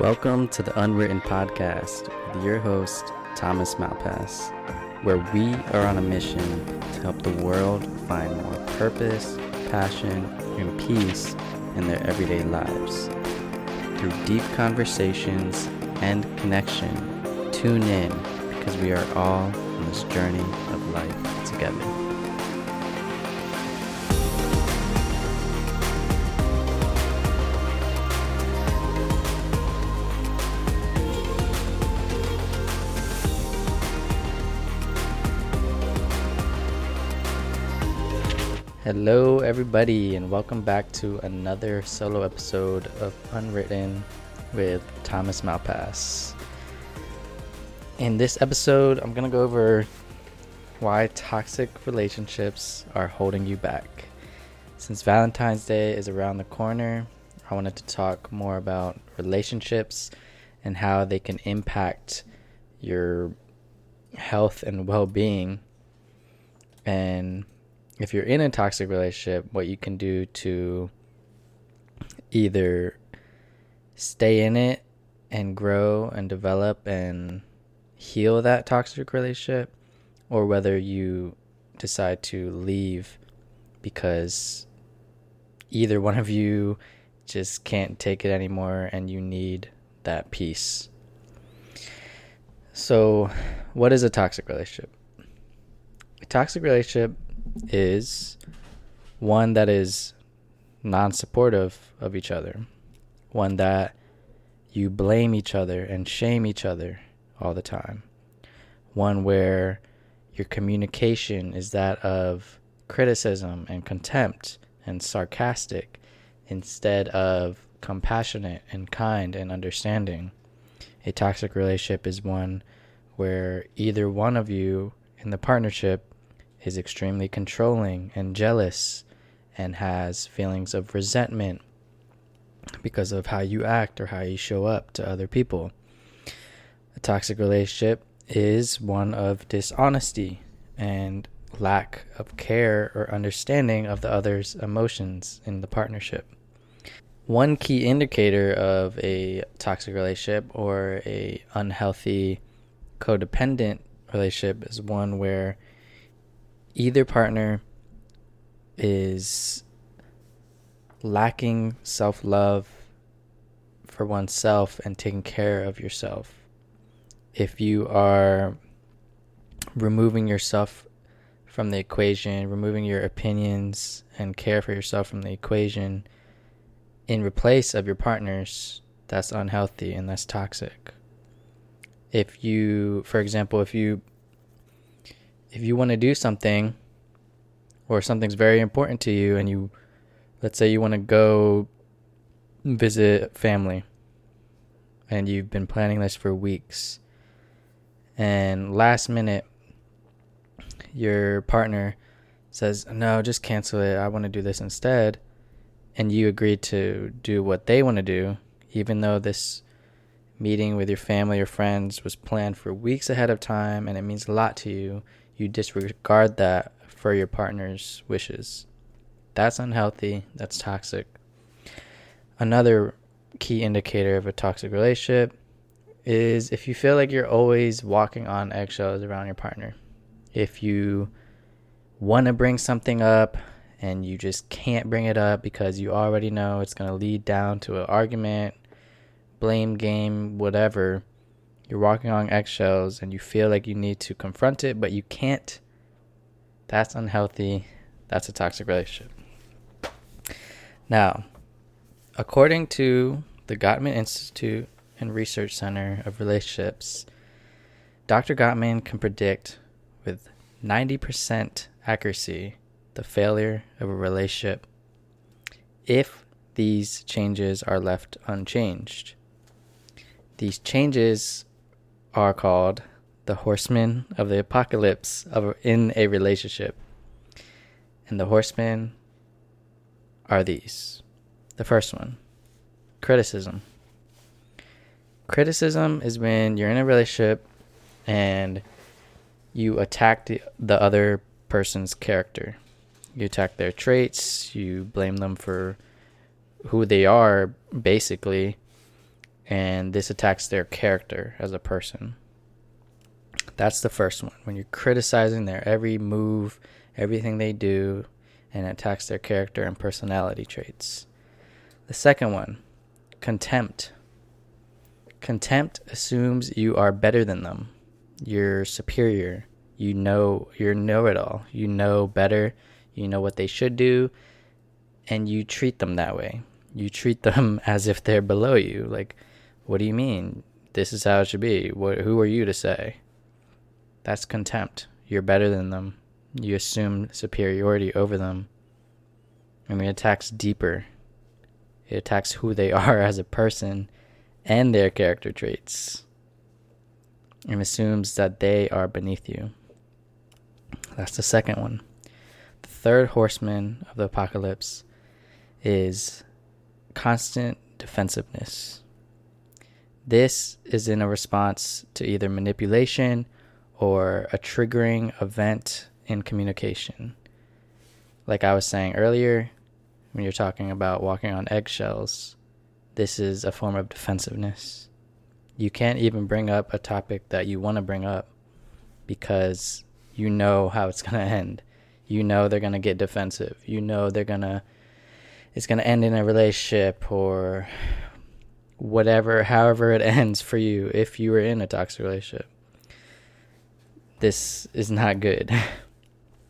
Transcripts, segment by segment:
Welcome to the Unwritten Podcast with your host, Thomas Malpass, where we are on a mission to help the world find more purpose, passion, and peace in their everyday lives. Through deep conversations and connection, tune in because we are all on this journey of life together. Hello, everybody, and welcome back to another solo episode of Unwritten with Thomas Malpass. In this episode, I'm going to go over why toxic relationships are holding you back. Since Valentine's Day is around the corner, I wanted to talk more about relationships and how they can impact your health and well being. And if you're in a toxic relationship, what you can do to either stay in it and grow and develop and heal that toxic relationship, or whether you decide to leave because either one of you just can't take it anymore and you need that peace. So, what is a toxic relationship? A toxic relationship is one that is non supportive of each other, one that you blame each other and shame each other all the time, one where your communication is that of criticism and contempt and sarcastic instead of compassionate and kind and understanding. A toxic relationship is one where either one of you in the partnership is extremely controlling and jealous and has feelings of resentment because of how you act or how you show up to other people. A toxic relationship is one of dishonesty and lack of care or understanding of the other's emotions in the partnership. One key indicator of a toxic relationship or a unhealthy codependent relationship is one where either partner is lacking self love for oneself and taking care of yourself. If you are removing yourself from the equation, removing your opinions and care for yourself from the equation in replace of your partner's, that's unhealthy and that's toxic. If you, for example, if you if you want to do something or something's very important to you and you let's say you want to go visit family and you've been planning this for weeks and last minute your partner says no just cancel it. I want to do this instead and you agree to do what they want to do even though this meeting with your family or friends was planned for weeks ahead of time and it means a lot to you you disregard that for your partner's wishes. That's unhealthy, that's toxic. Another key indicator of a toxic relationship is if you feel like you're always walking on eggshells around your partner. If you want to bring something up and you just can't bring it up because you already know it's going to lead down to an argument, blame game, whatever you're walking on eggshells and you feel like you need to confront it, but you can't, that's unhealthy. That's a toxic relationship. Now, according to the Gottman Institute and Research Center of Relationships, Dr. Gottman can predict with 90% accuracy the failure of a relationship if these changes are left unchanged. These changes are called the horsemen of the apocalypse of in a relationship. And the horsemen are these. The first one, criticism. Criticism is when you're in a relationship and you attack the, the other person's character. You attack their traits, you blame them for who they are, basically, and this attacks their character as a person. That's the first one. When you're criticizing their every move, everything they do, and attacks their character and personality traits. The second one, contempt. Contempt assumes you are better than them. You're superior. You know, you're know it all. You know better. You know what they should do. And you treat them that way. You treat them as if they're below you. Like, what do you mean? This is how it should be. What, who are you to say? That's contempt. You're better than them. You assume superiority over them. And it attacks deeper. It attacks who they are as a person and their character traits. And assumes that they are beneath you. That's the second one. The third horseman of the apocalypse is constant defensiveness. This is in a response to either manipulation or a triggering event in communication. Like I was saying earlier, when you're talking about walking on eggshells, this is a form of defensiveness. You can't even bring up a topic that you want to bring up because you know how it's going to end. You know they're going to get defensive. You know they're going to it's going to end in a relationship or whatever however it ends for you if you were in a toxic relationship. This is not good.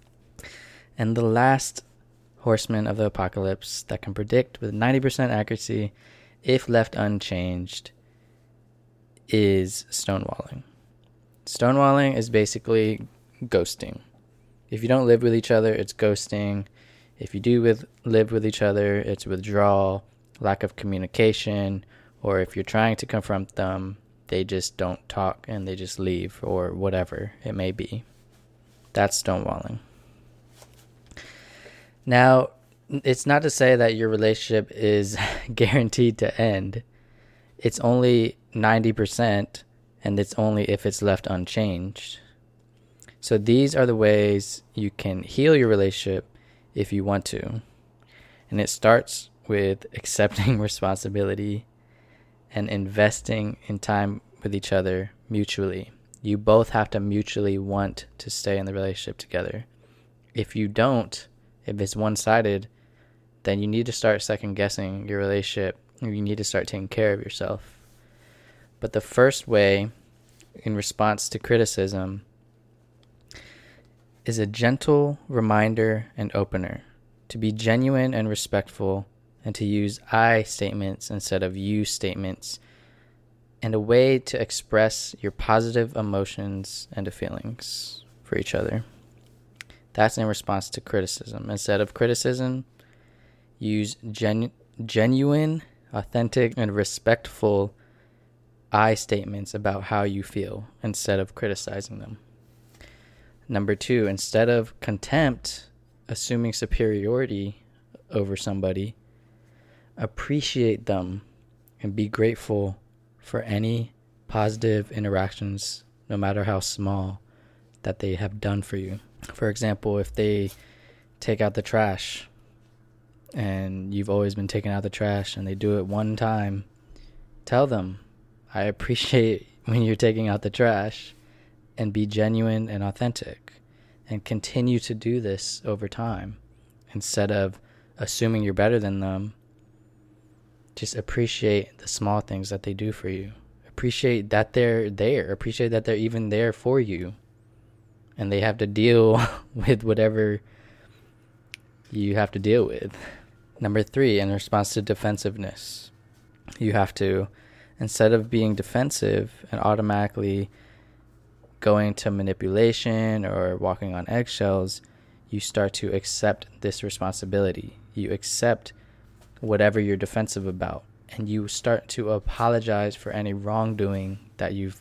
and the last horseman of the apocalypse that can predict with 90% accuracy if left unchanged is stonewalling. Stonewalling is basically ghosting. If you don't live with each other, it's ghosting. If you do with live with each other, it's withdrawal, lack of communication, or if you're trying to confront them, they just don't talk and they just leave or whatever it may be. That's stonewalling. Now, it's not to say that your relationship is guaranteed to end. It's only 90% and it's only if it's left unchanged. So these are the ways you can heal your relationship if you want to. And it starts with accepting responsibility and investing in time with each other mutually. You both have to mutually want to stay in the relationship together. If you don't, if it's one sided, then you need to start second guessing your relationship. You need to start taking care of yourself. But the first way, in response to criticism, is a gentle reminder and opener to be genuine and respectful and to use I statements instead of you statements and a way to express your positive emotions and feelings for each other. That's in response to criticism. Instead of criticism, use genu- genuine, authentic, and respectful I statements about how you feel instead of criticizing them. Number two, instead of contempt, assuming superiority over somebody, appreciate them and be grateful for any positive interactions, no matter how small, that they have done for you. For example, if they take out the trash and you've always been taking out the trash and they do it one time, tell them, I appreciate when you're taking out the trash and be genuine and authentic and continue to do this over time instead of assuming you're better than them just appreciate the small things that they do for you. Appreciate that they're there. Appreciate that they're even there for you. And they have to deal with whatever you have to deal with. Number 3 in response to defensiveness you have to instead of being defensive and automatically going to manipulation or walking on eggshells, you start to accept this responsibility. You accept whatever you're defensive about, and you start to apologize for any wrongdoing that you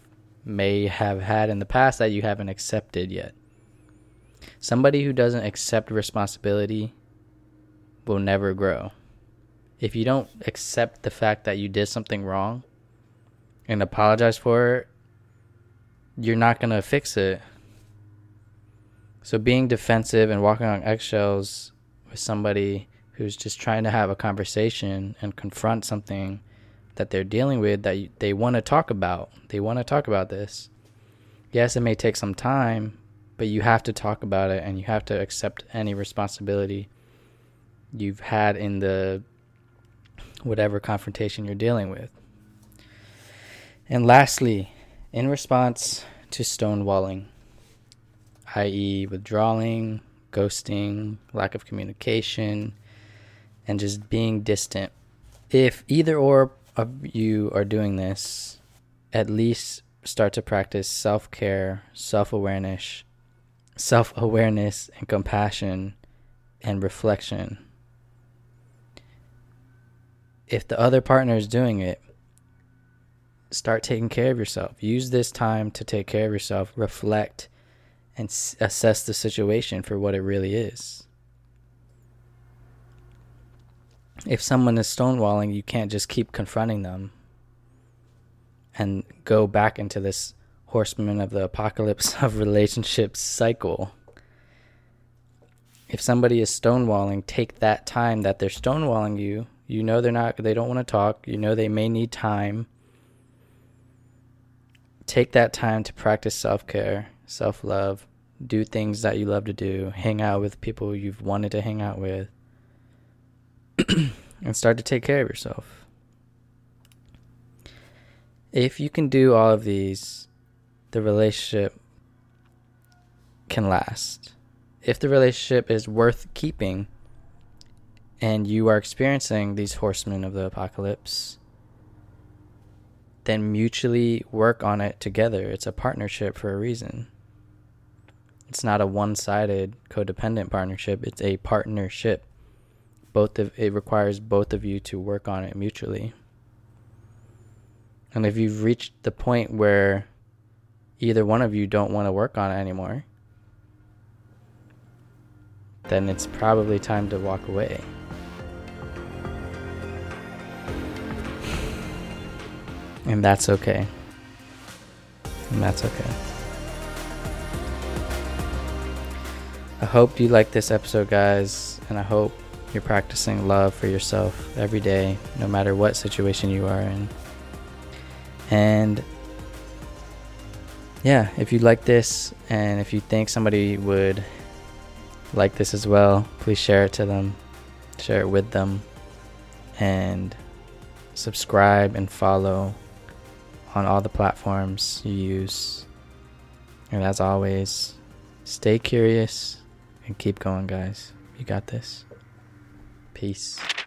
may have had in the past that you haven't accepted yet. Somebody who doesn't accept responsibility will never grow. If you don't accept the fact that you did something wrong and apologize for it, you're not going to fix it. So being defensive and walking on eggshells with somebody who's just trying to have a conversation and confront something that they're dealing with that they want to talk about. They want to talk about this. Yes, it may take some time, but you have to talk about it and you have to accept any responsibility you've had in the whatever confrontation you're dealing with. And lastly, in response to stonewalling, i.e., withdrawing, ghosting, lack of communication, and just being distant. If either or of you are doing this, at least start to practice self care, self awareness, self awareness, and compassion and reflection. If the other partner is doing it, start taking care of yourself. Use this time to take care of yourself, reflect, and s- assess the situation for what it really is. If someone is stonewalling, you can't just keep confronting them and go back into this horseman of the apocalypse of relationships cycle. If somebody is stonewalling, take that time that they're stonewalling you. You know they're not they don't want to talk. You know they may need time take that time to practice self care, self love, do things that you love to do, hang out with people you've wanted to hang out with, and start to take care of yourself. If you can do all of these, the relationship can last. If the relationship is worth keeping and you are experiencing these horsemen of the apocalypse, then mutually work on it together. It's a partnership for a reason. It's not a one-sided codependent partnership. It's a partnership. Both of it requires both of you to work on it mutually. And if you've reached the point where either one of you don't want to work on it anymore, then it's probably time to walk away. And that's okay. And that's okay. I hope you like this episode, guys, and I hope you're practicing love for yourself every day, no matter what situation you are in. And yeah, if you like this and if you think somebody would like this as well, please share it to them, share it with them, and subscribe and follow on all the platforms you use. And as always, stay curious and keep going, guys. You got this. Peace.